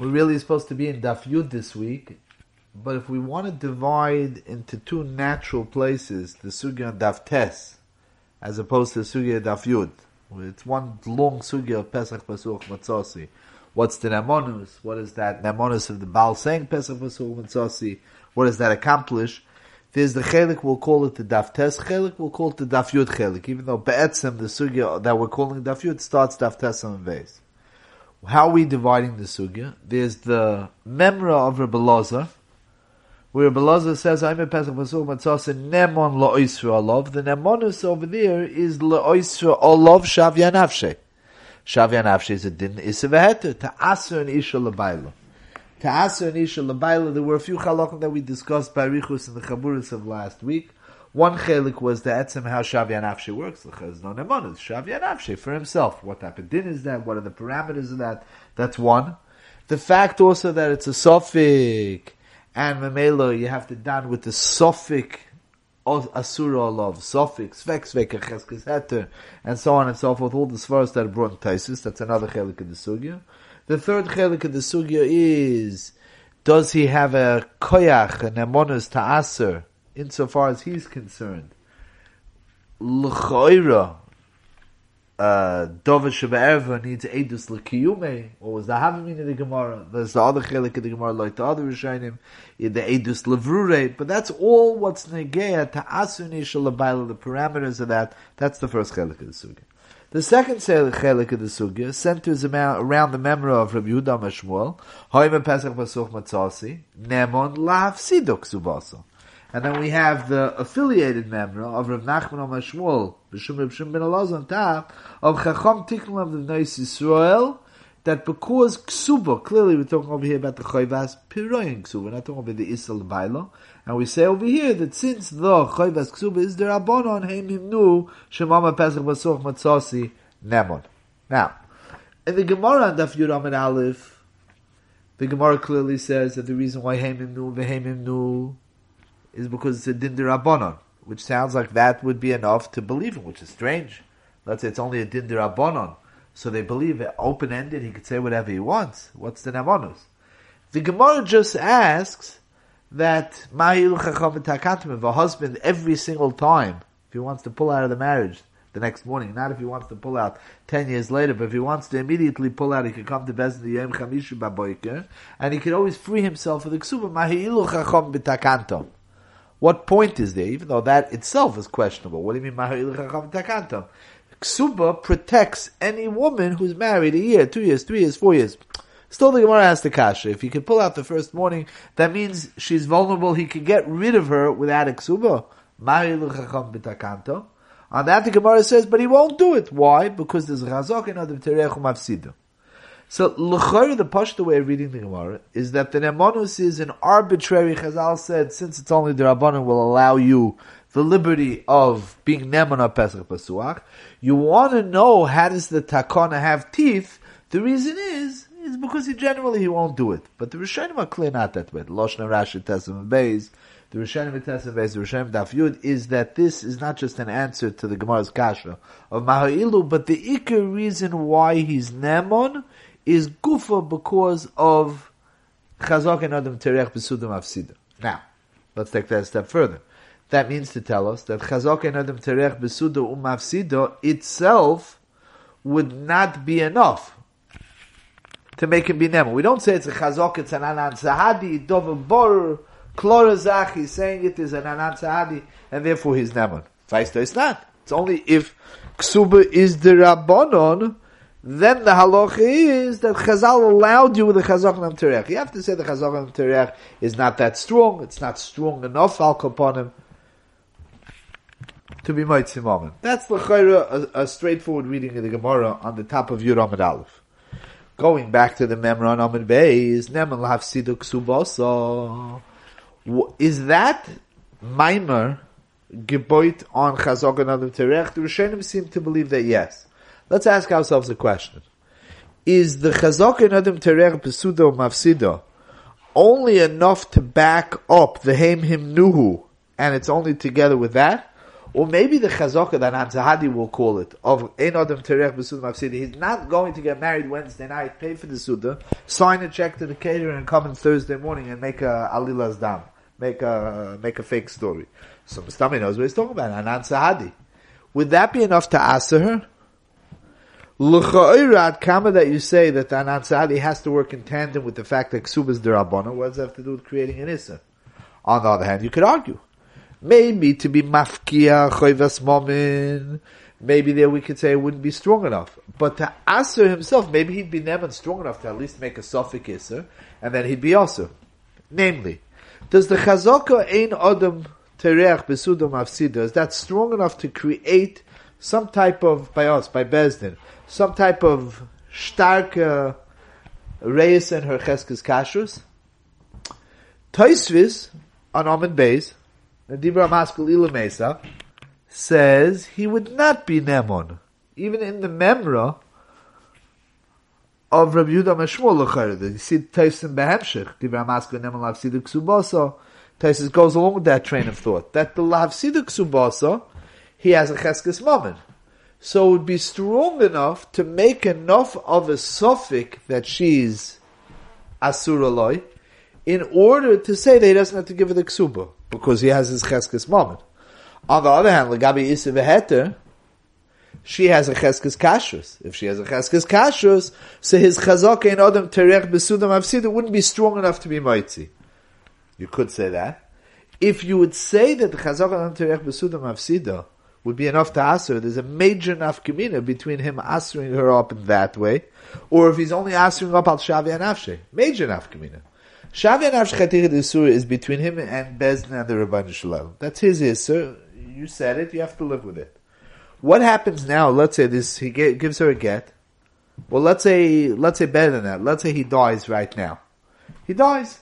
We're really supposed to be in Daf Yud this week, but if we want to divide into two natural places, the Sugya and Daf as opposed to the Sugya Daf Yud, it's one long Sugya of Pesach Pasuch Matzasi. What's the Nemonus? What is that Nemonus of the Baal saying Pesach Pasuch Matzasi? What does that accomplish? There's the chelik, we'll call it the daf tes chelik, we'll call it the daf yud chelik, even though be'etzem, the sugya that we're calling daf yud, starts daf tes and base. How are we dividing the sugya? There's the memra of Rabbi Lazar, where Rabbi Lazar says, I'm a pesach pasuk matzasa nemon la'oisra olav. The nemonus over there is la'oisra olav shavya nafshe. Is a din isa veheter, ta'aser and isha labayla. Ta'aser and isha labayla, there were a few halakim that we discussed by Richus in the Chaburis of last week. One chelik was the etzem how Shavya Nafshe works. There's no nemonus. Shavya Nafshe for himself. What type of din is that? What are the parameters of that? That's one. The fact also that it's a sophic and memelo you have to done with the sophic asura suffix, vex, vekacheskes heter, and so on and so forth, all the svaras that are brought in Taisis, that's another chelik of the sugya. The third chelik of the sugya is, does he have a koyach, an emonus ta'aser, insofar as he's concerned. L'choira, uh, Dover Shabbat needs Edus L'kiyume, or was the Havamin of the Gemara, there's the other Chelik of the Gemara, like the other Rishonim, the Edus Levrure, but that's all what's Negeya to Asuni Shalabaila, the parameters of that, that's the first Chelik of the Sugya. The second chelik of the sugya centers around the memory of Rabbi Yehuda Mashmuel, Hoyme Pesach Pasuch Matzasi, Nemon Lav Sidok Subasa. And then we have the affiliated member of Rav Nachman Amashmuel, B'Shum Rav Shim Ben Elazar top of Chacham Tikkun of the Neis Yisrael, that because Ksuba, clearly we're talking over here about the Chayvas Piroyin Ksuba, we're not talking about the Isal Bailo, and we say over here that since the Chayvas Ksuba is the Rabbanon, Heim Himnu, Shemama Pesach Basoch Matzasi, Nemon. Now, in the Gemara on Daf Yud Amid Aleph, the Gemara clearly says that the reason why Heim Himnu, Veheim Himnu, is because it's a din which sounds like that would be enough to believe him, which is strange. Let's say it's only a din so they believe it open ended. He could say whatever he wants. What's the namonus? The Gemara just asks that if a husband every single time, if he wants to pull out of the marriage the next morning, not if he wants to pull out ten years later, but if he wants to immediately pull out, he can come to Bezdin the Yom Chamishu and he can always free himself of the ksuba. Mahilu chacham b'takantom. What point is there? Even though that itself is questionable. What do you mean, Takantam? Ksuba protects any woman who's married a year, two years, three years, four years. Still, the Gemara has the kasha. If he can pull out the first morning, that means she's vulnerable. He can get rid of her without a ksuba. On that, the Gemara says, but he won't do it. Why? Because there's chazok and other terechum afsidu. So, l'chayr, the pashto way of reading the Gemara is that the nemonus is an arbitrary, Chazal said, since it's only the Rabbanon will allow you the liberty of being nemon of Pesach Pasuach. You want to know how does the takana have teeth? The reason is, is because he generally he won't do it. But the Rishonim are clear not that way. Loshna Rashi Tesam Beis, the Rishonim Tesam Beis, the Rishonim Daf Yud, is that this is not just an answer to the Gemara's kasha of Maha'ilu, but the ikar reason why he's nemon is gufa because of chazak and adam terech besudim afsida. Now, let's take that a step further. That means to tell us that chazak and adam terech besuda umafsida itself would not be enough to make him be nemo. We don't say it's a chazak, it's an anan sahadi, dov bor, klorazach, he's saying it is an anan sahadi, and therefore he's nemon. Feist it's not. It's only if ksuba is the rabbanon, then the halacha is that Chazal allowed you with the Chazak and Terech. You have to say the Chazak and Terech is not that strong. It's not strong enough, Al Kaponim, to be Moitzim That's the a, a straightforward reading of the Gemara on the top of Yud Amid Aleph. Going back to the Memran Amid Beis, Neman Lav Siduk Subasa. Is that Maimer geboit on Chazak and Terech? The Rishonim seem to believe that yes. Let's ask ourselves a question. Is the chazak in Adam Terech Pesuda Mafsida only enough to back up the Heim Him Nuhu, and it's only together with that? Or maybe the chazaka that Anzahadi will call it, of Ein Adam Terech B'Suda Mafsida, he's not going to get married Wednesday night, pay for the Suda, sign a check to the caterer and come on Thursday morning and make a Alila's Dam. Make a, make a fake story. So Mustami knows what he's talking about, Anan Sahadi. Would that be enough to answer her? L'cha'irad kama that you say that the Anan Sahadi has to work in tandem with the fact that Ksub is derabana, what does that have to do with creating an Issa? On the other hand, you could argue. Maybe to be mafkia choivas momin, maybe there we could say it wouldn't be strong enough. But to Aser himself, maybe he'd be never strong enough to at least make a Sophic Isser, and then he'd be also. Namely, does the Chazaka Ein Adam Tereach Besudam Afsida, is that strong enough to create some type of, by us, by Bezdin, some type of starke uh, Reis and her Cheskes Kashrus? Toisvis, on Amid Beis, the Dibra Maskul Mesa, says he would not be Nemon. Even in the Memra of Rabbi Yehuda Meshmuel Lechayr, you see Taisim Behemshech, Dibra Maskul Nemon Lavsidik Subasa, Taisis goes along with that train of thought, that the Lavsidik Subasa, he has a Cheskes Mammon. So it would be strong enough to make enough of a suffix that she's Asuraloi, in order to say that he doesn't have to give her the ksuba because he has his cheskes moment. On the other hand, Lagabi Isa Veheter, she has a cheskes kashrus. If she has a cheskes kashrus, so his chazaka in Adam Terech Besudam Avsida wouldn't be strong enough to be mighty. You could say that. If you would say that the chazaka in Adam Terech Besudam Avsida would be enough to answer, there's a major nafkamina between him answering her up in that way, or if he's only answering up al Shavi and Afshe. Major nafkamina. Shavi and Isur is between him and Bezdin and the Rabban Shalom. That's his Isur. You said it, you have to live with it. What happens now, let's say this, he gives her a get. Well, let's say, let's say better than that. Let's say he dies right now. He dies.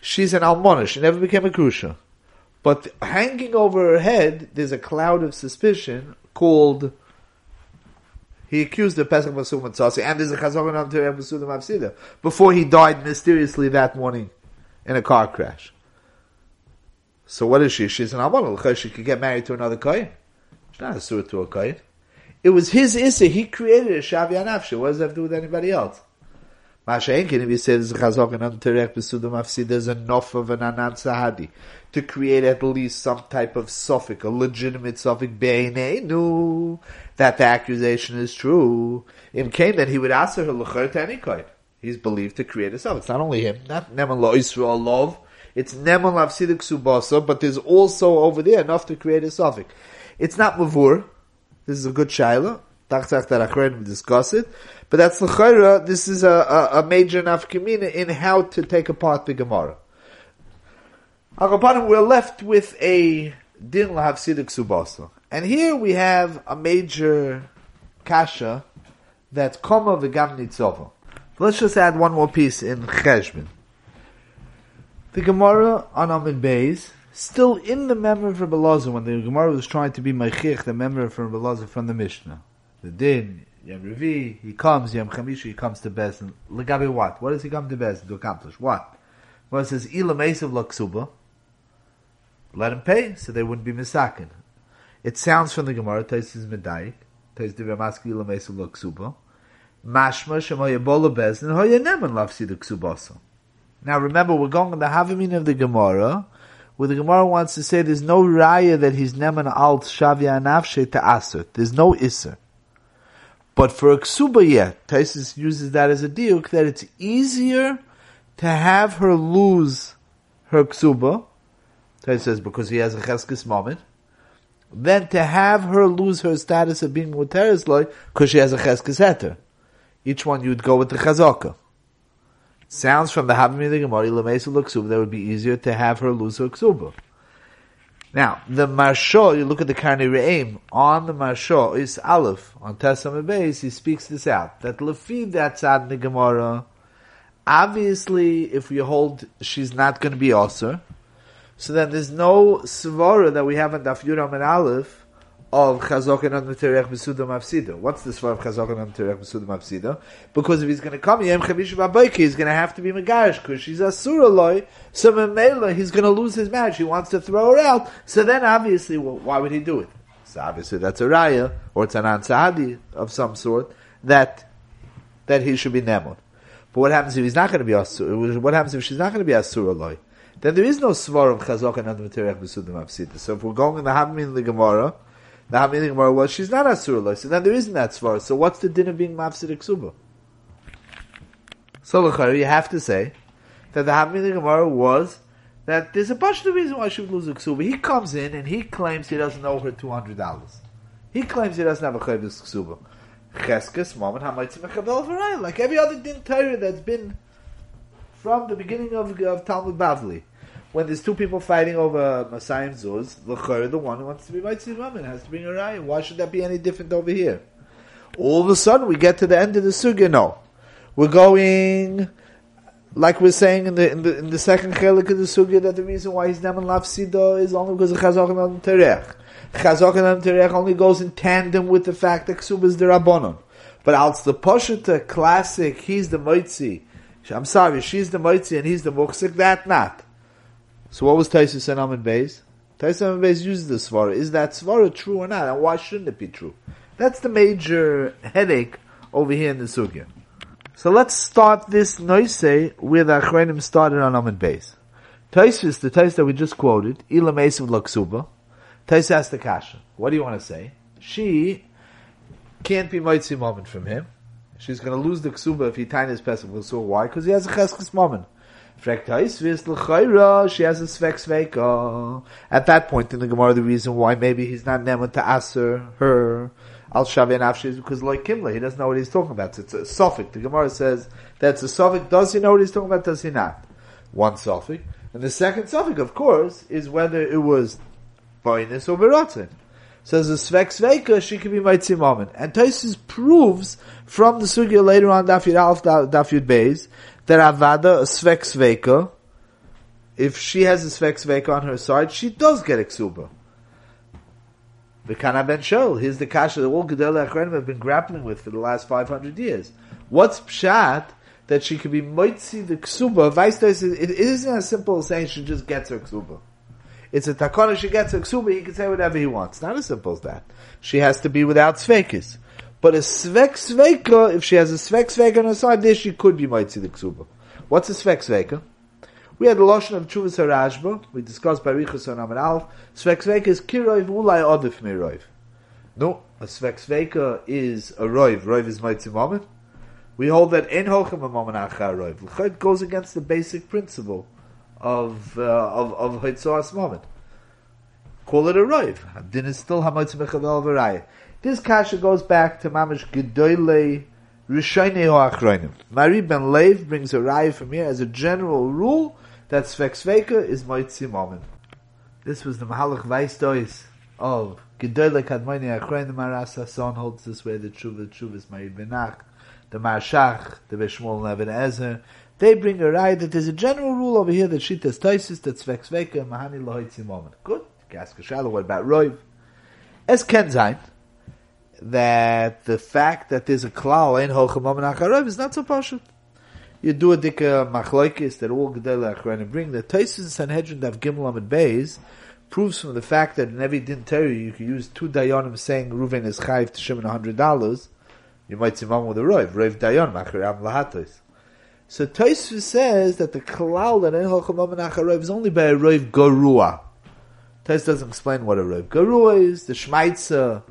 She's an almona. She never became a krusha. But hanging over her head, there's a cloud of suspicion called he accused the Pesach Masum Tzasi, and there's a Chazon on Terem Masudim Avsida, before he died mysteriously that morning in a car crash. So what is she? She's an Amal. She could get married to another Kohen. She's not a Surah to a Kohen. It was his Issa. He created a Shavi Anafsha. What does that have to do with anybody else? Mashenkin, if you say there's a chazok and on terech besudam afsi, there's enough of an anan sahadi to create at least some type of suffix, a legitimate suffix, be'eneinu, that the accusation is true. Im came that he would ask her l'cher to any. He's believed to create a suffix. It's not only him, not neman lo Yisrael love, it's neman lavsidik subasa, but there's also over there enough to create a suffix. It's not mavur. This is a good shaila. That discuss it. But that's l'chayra, this is a, a, a major nafkamina in how to take apart the Gemara. Agapanim, we're left with a din lahavsidik subasa. And here we have a major kasha that's koma v'gam nitzova. Let's just add one more piece in Cheshbin. The Gemara on Amid Beis, still in the memory of Rabbi Lazar, when the Gemara was trying to be Meichich, the memory of Rabbi Lazar from the Mishnah. The din, Yom Revi, he comes, Yom Chamisha, he comes to Bezin. Legabe what? What does he come to Bezin to accomplish? What? Well, it says, Ila Mesav Laksuba. Let him pay, so they wouldn't be misakin. It sounds from the Gemara, Taisis Medayik, Tais Divya Maski Ila Mesav Laksuba. Mashma Shema Yabola Bezin, Hoya Neman Lafsi the Ksubasa. Now remember, we're going on the Havamin of the Gemara, where the Gemara wants to say there's no raya that he's Neman Alt Shavya Anafshe to. There's no Isser. But for a ksuba, Taisus uses that as a diuk that it's easier to have her lose her ksuba. Taisus says because he has a cheskes moment, than to have her lose her status of being muteris loy because she has a cheskes heter. Each one you'd go with the chazaka. Sounds from the Havim the Gemara, Lamesa Ksuba, that would be easier to have her lose her ksuba. Now, the Marsha, you look at the Karni Re'im, on the Marsha, is Aleph, on Tessam Beis, he speaks this out, that Lefi that's the Gemara, obviously, if we hold she's not going to be Osir, so then there's no Svara that we have in Daf Yuram and Aleph, of Chazok and Terech Besudam Mafsida. What's this for of Chazok and Terech Besudam Mafsida? Because if he's going to come Yem he's going to have to be Megarish because she's a Suraloi. So Memela, he's going to lose his marriage. He wants to throw her out. So then obviously, well, why would he do it? So obviously that's a raya, or it's an ansahadi of some sort, that, that he should be nemon. But what happens if he's not going to be asur? What happens if she's not going to be asur aloi? Then there is no svarim chazok and anamaterech besudim afsita. So if we're going in the Hamin in the Gemara, the Hamin in the Gemara was she's not asur. So then there isn't that svar. So what's the din of being mafsid ksuba? So you have to say that the Hamin in the Gemara was that there's a bunch of reasons why she would lose a ksuba. He comes in and he claims he doesn't owe her two hundred dollars. He claims he doesn't have a chayvus ksuba. Cheskes moment hamaitzi mechabel v'rayim, like every other din Torah that's been from the beginning of, of Talmud Bavli. When there's two people fighting over Masayim Zuz, the the one who wants to be Maitzi Raman, has to bring a raya. Why should that be any different over here? All of a sudden, we get to the end of the sugya. No, we're going like we're saying in the in the in the second chelik of the sugya that the reason why he's never lafsido is only because of chazok and terech. Chazok and Terech only goes in tandem with the fact that Ksub is the Rabbonon. But als the Poshita classic, he's the Moitzi. I'm sorry, she's the Moitzi and he's the Muksik, that not. So what was Taisus and Amin Beis? Taisus and Beis uses the Svara. Is that Svara true or not? And why shouldn't it be true? That's the major headache over here in the Sugya. So let's start this noise where the Achrenim started on Amin Beis. Taisus, the Taisus that we just quoted, Ilam Esav Laksuba, Tais asked the kasha. What do you want to say? She can't be mitzi moment from him. She's going to lose the ksuba if he ties his pesach. So why? Because he has a cheskes moment. At that point in the Gemara, the reason why maybe he's not neman to aser her al shavi nafshi is because like Kimla, he doesn't know what he's talking about. It's a suffix. The Gemara says that's a suffix. Does he know what he's talking about? Does he not? One suffix. And the second suffix, of course, is whether it was Boinus or Beratzin. Says the Svek Sveika, she can be Maitzi Moment. And Taisus proves from the Sugya later on, Daf Yud Alf, Daf Yud Beis, that Avada, a Svek Sveika, if she has a Svek Sveika on her side, she does get Exuba. Bekana Ben Shol, here's the kasha that all Gedele Achrenim have been grappling with for the last 500 years. What's Pshat that she could be Moitzi the Ksuba? Vice it isn't as simple as saying she just gets her Ksuba. It's a takana she gets a ksuba, he can say whatever he wants. Not as simple as that. She has to be without svekis. But a svek sveka, if she has a svek sveka on her side, there she could be might see the ksuba. What's a svek sveka? We had the lotion of Chuvas Harashba, we discussed by Richus on Amar Alf. Svek sveka is kiroiv ulai odif miroiv. No, a svek sveka is a roiv. Roiv is mighty moment. We hold that in hochem a moment achar roiv. It goes against the basic principle of uh, of of Hitzos moment. Call it a roiv. Din is still hamotzim mechavel v'raya. This kasha goes back to mamish gedoyle rishoynei hoachroinim. Mari ben Lev brings a raya from here as a general rule that svek is moitzi moment. This was the mahalach vaistois of gedoyle kadmoini achroinim marasa. Son holds this way the tshuva tshuva is Mari benach. The Marshach, the Beshmol Nevin Ezer, they bring a right that there's a general rule over here that Shitas Taisis, that Svek Sveka, Mahani Lohoitzi Moment. Good. Ask Shalom, what about Roiv? As Kenzain, that the fact that there's a klal in Hocham Acharoiv is not so partial. You do a dika machloikis that all Gedele Achronim bring. The Taisis Sanhedrin Dav Gimel Amid Beis proves from the fact that in every din Terry you can use two dayonim saying Ruven is chayv to Shimon hundred dollars. You might see one with a roiv, roiv dayon macharam lahatos. So Tosfos says that the klal that en halchamam is only by a roiv garua. Tais doesn't explain what a roiv garua is. The Shmaitza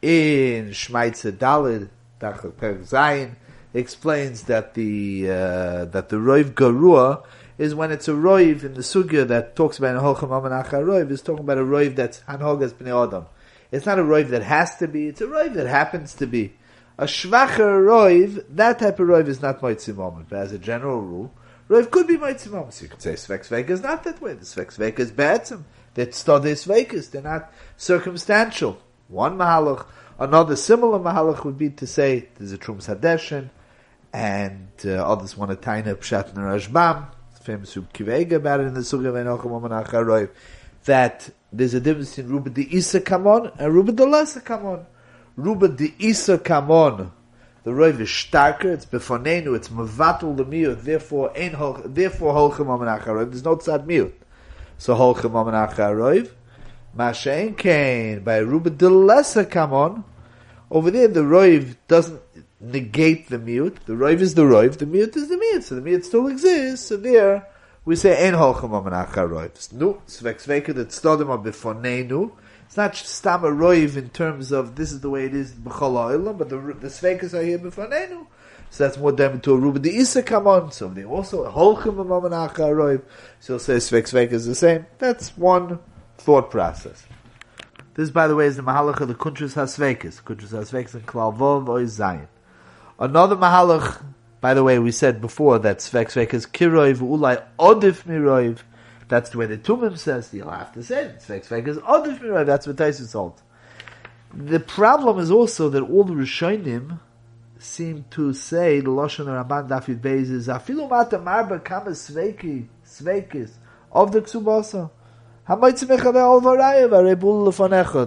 in Shmaitza Dalid Dachak Zayin explains that the uh, that the roiv garua is when it's a roiv in the sugya that talks about an halchamam roiv is talking about a roiv that's hanhogas bnei adam. It's not a roiv that has to be; it's a roiv that happens to be. A shvacher roiv, that type of roiv is not moitzi moment, but as a general rule, roiv could be moitzi moment. So you could say svek is not that way. The svek is betzim. That study svekis, they're not circumstantial. One mahalach, another similar mahalach would be to say there's a trum sadeshin, and uh, others want to tie up pshat rashbam, famous kivega about it in the suga v'enocham that there's a difference in ruba the isa kamon and ruba the lesa kamon. Ruba de Isa Kamon. The Roiv is starker, it's befonenu, it's mevatul the miut, therefore ein hol, therefore holchem amanach There's no tzad miut. So holchem amanach haroiv. Mashain Kain by Ruba de Lesser Kamon. Over there, the Roiv doesn't negate the mute. The Roiv is the Roiv, the mute is the mute, so the mute still exists. So there, we say Ein Holchem Amanachar Roiv. Nu, Svek Sveka that Stodim are Befonenu. It's not Stam a Roiv in terms of this is the way it is B'chol but the, the Svekas are here Befonenu. So that's more them to a Ruba the Isa come on. So they also Holchem Amanachar Roiv. So say Svek Sveka is the same. That's one thought process. This, by the way, is the Mahalach of the Kuntras HaSvekis. Kuntras HaSvekis and Klal Vov or Zion. Another Mahalach, by the way, we said before that Svek Svekis Kiroiv Ulai Odif Miroiv. That's the way the Tumim says. You'll have to say it. Svek Svekis Odif Miroiv. That's what Taisus holds. The problem is also that all the Rishonim seem to say the Lashon Ramban Dafid Beis is Afilu Mata Marba Kama Sveki Svekis of the Ksubasa. The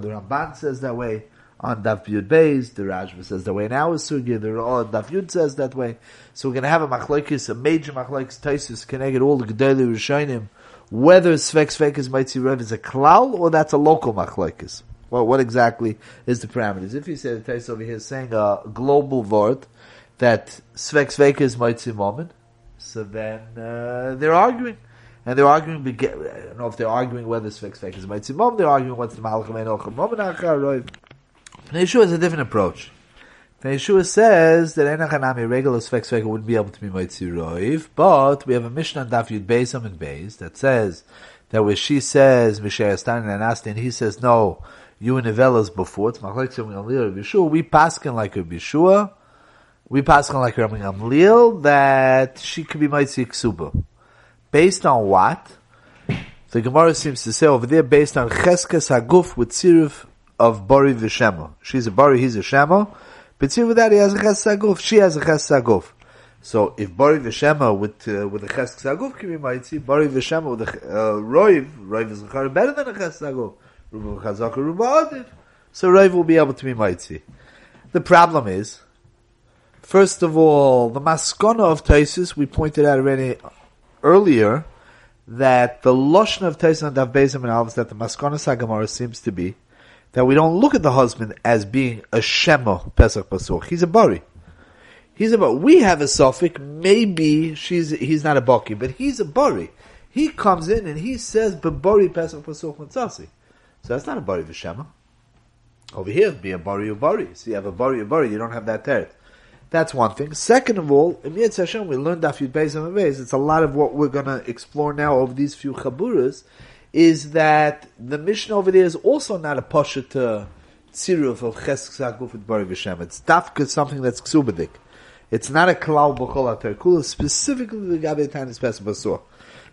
Ramban says that way on Daf Yud Beis, the Rajva says that way in our Sugya, the Daf Yud says that way. So we're going to have a machlokes, a major machlokes Taisus, get all the Gedali Rishonim, whether Svek Svekis Maitzi Rev is a klal or that's a local machlokes. Well, what exactly is the parameters? If you say the Taisus over here is saying a global word that Svek Svekis Maitzi Moment, so then uh, they're arguing and they're arguing. I don't know if they're arguing whether Svek Svek is Maitzimom. They're arguing what's the Malachim and Olchim Mom and Yeshua has a different approach. Yeshua says that Enachanami regular Svek wouldn't be able to be Maitziroiv, but we have a Mishnah Daf Yud Beis and Beis that says that where she says Mishay standing and Asti, and he says no, you and Nevelas before it's Machlek Tzim Yeshua. We paskin like a Yeshua. We paskin like Rabbi Gamliel that she could be Maitzi Ksuba. Based on what? The Gemara seems to say over there, based on Cheskes Haguf with Tziruf of Bori Vishema. She's a Bori, he's a Shema. But see with that, he has a Cheskes Haguf, she has a Cheskes Haguf. So if Bori Vishema with uh, with a Cheskes Haguf can be mighty, Bori Vishema with a uh, Roiv, Roiv is a better than a Cheskes Haguf. Ruba Chazaka, Ruba Adiv. So Roiv will be able to be mighty. The problem is, first of all, the maskona of Taisus, we pointed out already earlier that the Lashon of Taisan and Dav Bezim and Alvis that the Maskana Sagamara seems to be that we don't look at the husband as being a Shema Pesach Pasuch. He's a Bari. He's a Bari. We have a suffix, maybe she's, he's not a Baki, but he's a Bari. He comes in and he says, Bari Pesach Pasuch Matzasi. So that's not a Bari V'Shema. Over here, be a Bari or Bari. So you have a Bari or Bari, you don't have that teret. That's one thing. Second of all, in Yetz Hashem, we learned Daf Yud Beis and Beis. It's a lot of what we're going to explore now over these few chaburas. Is that the mission over there is also not a pasha to tziruf of chesk zakuf with bari v'shem. It's dafka something that's ksubadik. It's not a klal b'chol aterkula, specifically the gabe tanis pesach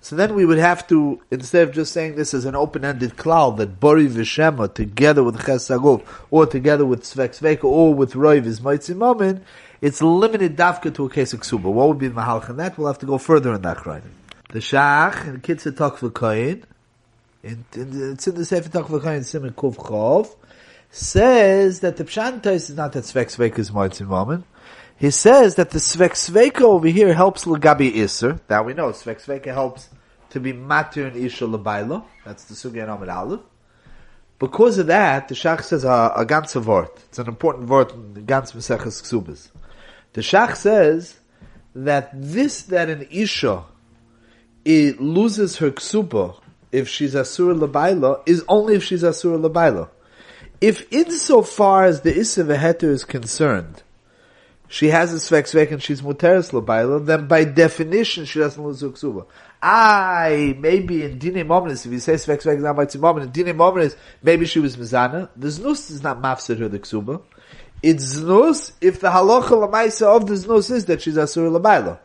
So then we would have to, instead of just saying this as an open-ended klal, that bari v'shema together with ches saguf, or together with svek sveka, or with roiv is mitzim it's limited dafka to a case of ksuba. What would be the mahalch in that? We'll have to go further in that right. The shach in Kitzur It's in the Sefer V'Koyin Simon Kuf Chov, says that the Pshantais is not that Svek Svek is Moitzin Moment. He says that the Svek Sveka over here helps Lagabi Isser. That we know. Svek Sveka helps to be Matur and Isha Labaila. That's the Sugya Amid Aleph. Because of that, the Shach says uh, a, a Wort. It's an important word in the ganze Meseches Ksubas. The Shach says that this that an Isha it loses her ksuba if she's asura labaila is only if she's asura labaila. If insofar as the Issa Veheter is concerned, she has a svek and she's muteris labaila, then by definition she doesn't lose her ksuba. I maybe in dine moments if you say svek svek not by tzimom in dine moments maybe she was mizana. The znus is not mafsed her the ksuba it's znus if the halacha lamaisa of the znus is that she's asur labayla.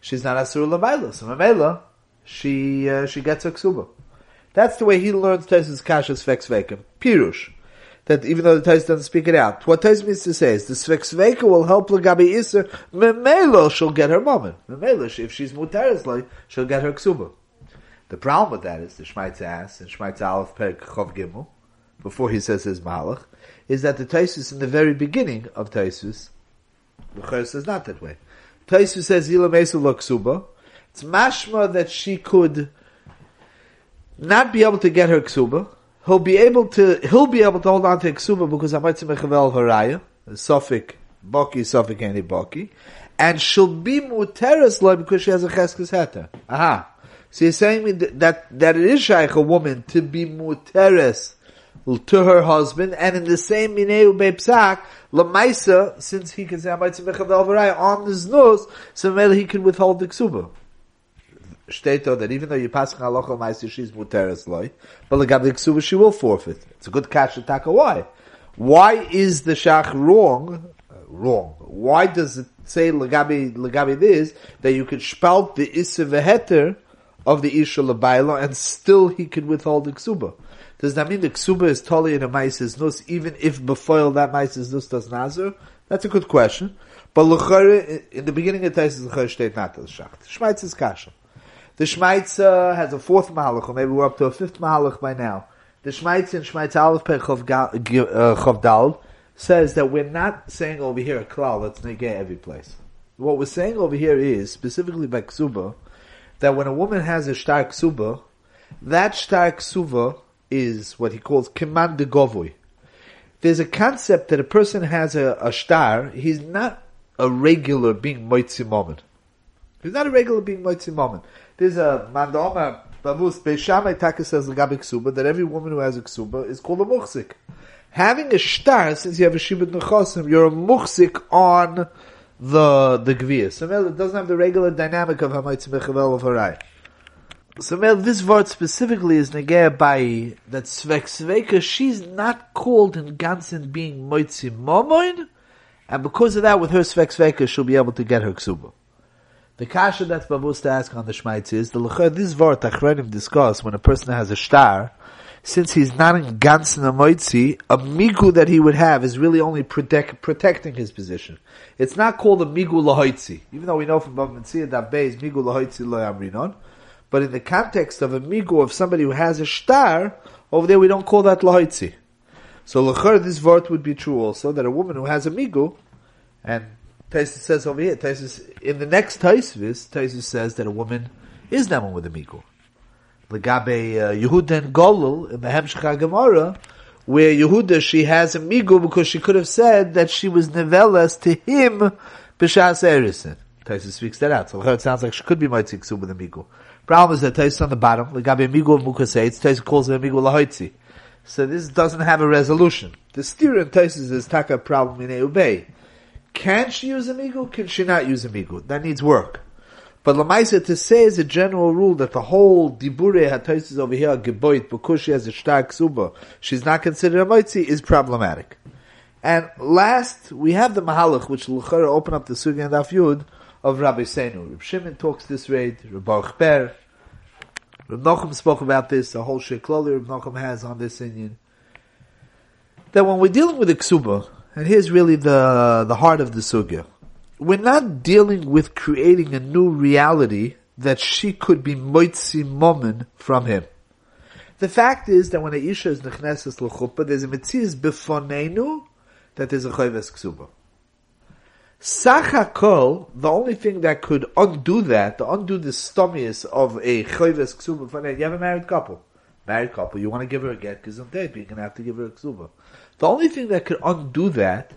She's not asur labayla, so mamela, she uh, she gets a ksuba. That's the way he learns Taisus Kashas Svek Pirush. That even though the Tais doesn't speak it out. What Tais means to say is the Svek will help Lagabi Isser, Memelo she'll get her moment. Memelo, if she's Mutaris she'll get her ksuba. The problem with that is the Shmaitz asks, and Shmaitz Aleph Perk Chov Gimel, before he says his Malach, is that the Taisus in the very beginning of Taisus, the Chayr says not that way. Taisus says Yila Mesu. It's mashma that she could not be able to get her ksuba. he'll be able to he'll be able to hold on to ksuba because Hamaitzi Mechavel Haraya, Suffolk Baki, Suffolk any Baki, and she'll be muteres loy because she has a cheskes heter. Aha. So you're saying that, that, it is shaykh a woman to be muteres to her husband, and in the same mineu beipsak, lamaisa, since he can say Hamaitzi Mechavel Haraya on his nose, so maybe he can withhold the ksuba steht that even though you pass halacha ma'aser she's muteres loy, but legabe ksuba she will forfeit. It's a good to taka. Why? Why is the shach wrong? Uh, wrong. Why does it say legabe legabe this that you could spalt the issa veheter of the isha lebaila and still he could withhold the ksuba? Does that mean the ksuba is totally in a ma'aser's nus even if before that ma'aser's nus does nazar? That's a good question. But in the beginning of Taisis L'chayr steht not the shacht. Shmaitz is kasha. The Shmaitza has a fourth Mahalach, or maybe we're up to a fifth Mahalach by now. The Shmaitza in Shmaitza Aleph Pech Chavdal uh, says that we're not saying over here a klal that's negay every place. What we're saying over here is, specifically by Ksuba, that when a woman has a star Ksuba, that star Ksuba is what he calls Kiman de. There's a concept that a person has a, a star, he's not a regular being Moitzi moment. He's not a regular being Moitzi moment. There's a mandoma bavus beishamai taka says legabe ksuba that every woman who has a ksuba is called a muchzik. Having a star, since you have a shibud nechosim, you're a muchzik on the the gviya. So it doesn't have the regular dynamic of hamaytz mechavel of harai. So Mel, this word specifically is negea by that svek sveka. She's not called in ganzen being moitzi momoin, and because of that, with her svek sveka, she'll be able to get her ksuba. The kasha that's Babus to ask on the Shmaitz is, the Lechor, this vort Achronim discuss when a person has a star, since he's not in Gansen Amoitzi, a migu that he would have is really only protect, protecting his position. It's not called a migu lahoitzi, even though we know from Metzia that Bay is migu lahoitzi lo amrinon. But in the context of a migu of somebody who has a star, over there we don't call that lahoitzi. So lechor, this vort would be true also, that a woman who has a migu, and Taisus says over here, Taisus, in the next Taisus, Taisus says that a woman is one with a migu. Legabe uh, Yehuda Golul in the Hemshcha Gemara, where Yehuda, she has a migu because she could have said that she was nevelas to him b'shas erisin. Taisus speaks that out. So it sounds like she could be mitziksu with a migu. Problem is that Taisus on the bottom, legabe of mukaseitz, Taisus calls it a migu lahoitzi. So this doesn't have a resolution. The steer in Taisus is taka problem in Eubei. Can she use a migu? Can she not use a migu? That needs work. But Lamaisa to say is a general rule that the whole dibure hatoisis over here geboit because she has a stark suba, she's not considered a moitzi is problematic. And last, we have the mahalach which l'chara open up the sugi and afyud of Rabbi Seinu. Reb Shimon talks this way, Baruch Per, Reb Nochem spoke about this, the whole shekloli Reb Nochem has on this Indian. That when we're dealing with a ksuba, and here's really the, the heart of the sugya. We're not dealing with creating a new reality that she could be moitzi momen from him. The fact is that when a isha is nechneses l'chuppah, there's a mitzias befonenu that there's a chayves ksuba. Sachakol, the only thing that could undo that, to undo the stomius of a chayves ksuba, you have a married couple. Married couple, you want to give her a get, because on date, but you're going to have to give her a ksuba. The only thing that could undo that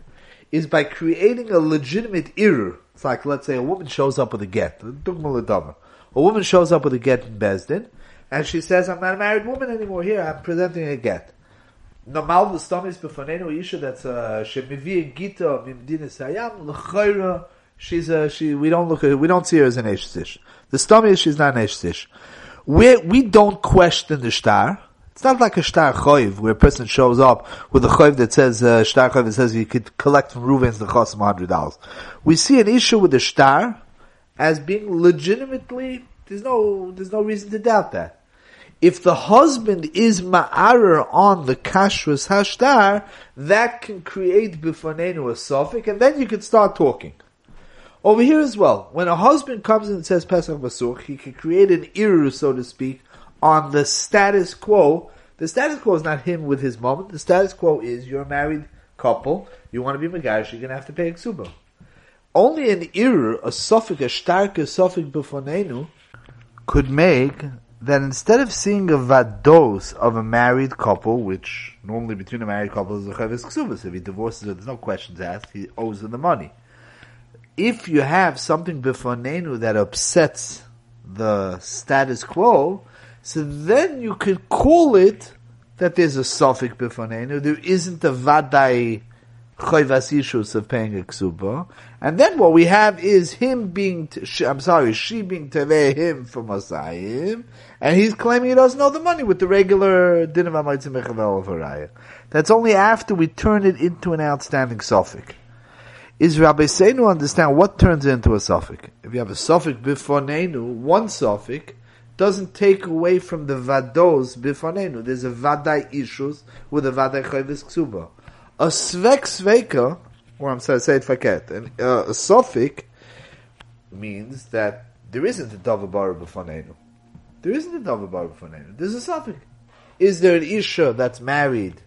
is by creating a legitimate error. It's like, let's say a woman shows up with a get. A woman shows up with a get in Besdin, and she says, I'm not a married woman anymore. Here, I'm presenting a get. Normal the stom is befonenu isha that's uh shemivi gita mimdina sayam l'chayra she's a she we don't look at we don't see her as an eshtish. The stom is she's not an eshtish. We we don't question the star. It's not like a star choiv where a person shows up with a choiv that says uh, star choiv that says you could collect from Reuven's the chosm hundred dollars. We see an issue with the star as being legitimately. There's no there's no reason to doubt that. If the husband is ma'arer on the kashrus hashtar, that can create bifonenu a suffix, and then you can start talking. Over here as well, when a husband comes and says Pesach Basuch, he can create an iru, so to speak, on the status quo. The status quo is not him with his mom. The status quo is you're a married couple. You want to be Megash, you're going to have to pay Ksuba. Only an Ir, a suffix, a starker suffix befonenu, could make that instead of seeing a vados of a married couple, which normally between a married couple is a chavis ksubas, if he divorces her, there's no questions asked, he owes her the money. If you have something befonenu that upsets the status quo, so then you could call it that there's a suffix befonenu. There isn't a vadai chayvas issues of paying a ksuba. And then what we have is him being, I'm sorry, she being teveh him for Masayim, and he's claiming he doesn't owe the money with the regular din of Haraya. That's only after we turn it into an outstanding suffix. Is Rabbi Seinu understand what turns into a suffix? If you have a suffix bifonenu, one suffix, doesn't take away from the vados bifonenu. There's a vadai issues with a vadai chayvis ksuba. A svek sveka, or I'm sorry, say it faket, and uh, a suffix means that there isn't a davabar bifonenu. There isn't a davabar bifonenu. There's a suffix. Is there an isha that's married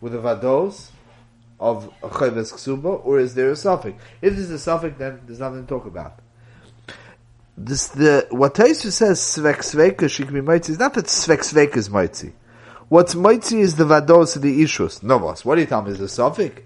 with a vados of a chayves ksuba, or is there a suffix? If there's a suffix, then there's nothing to talk about this the what Taisu says svek sveka she can be mitzi is not that svek sveka is mitzi. What's mitzi is the vados of the ishus. No, boss. What do you me is a suffix?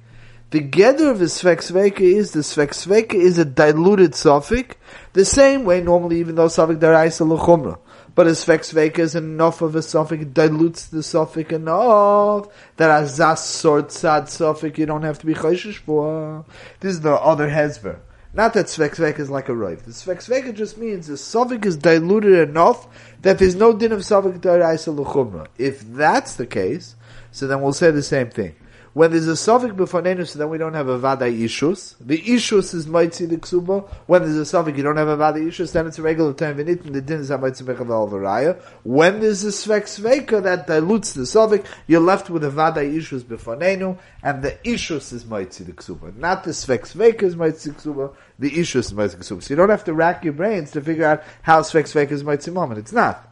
The gather of the svek sveka is the svek sveka is a diluted suffix, the same way normally even though suffix deraisa lechumra. But a svek sveka is enough of a suffix, dilutes the suffix enough that a sort sad suffix you don't have to be chayshish for. This is the other hezber. Not that Svek is like a Rav. The Svek just means the Sovik is diluted enough that there's no din of Sovik Daraisa L'chumra. If that's the case, so then we'll say the same thing. When there's a suffix b'fanenu, so then we don't have a vadai ishus. The ishus is mighty the ksuba. When there's a suffix, you don't have a vadai ishus, then it's a regular time v'nit, and the din is mighty mechavel v'raya. When there's a svek sveka that dilutes the suffix, you're left with a vadai ishus b'fanenu, and the ishus is mighty the ksuba. Not the svek sveka is mighty the ksuba, the ishus is mighty the ksuba. So you don't have to rack your brains to figure out how svek sveka is mighty moment. It's not.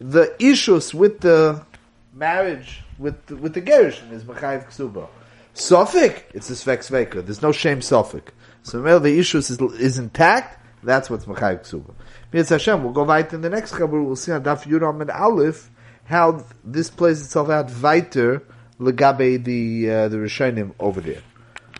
The ishus with the marriage with with the gerushin is mechayiv ksuba. Sofik, it's a svek sveka. There's no shame sofik. So the issue is, is intact. That's what's mechayiv ksuba. Mitzvah Hashem, we'll go right in the next chapter. We'll see on Daf Yuram and Aleph how this plays itself out weiter legabe the uh, the Rishonim over there.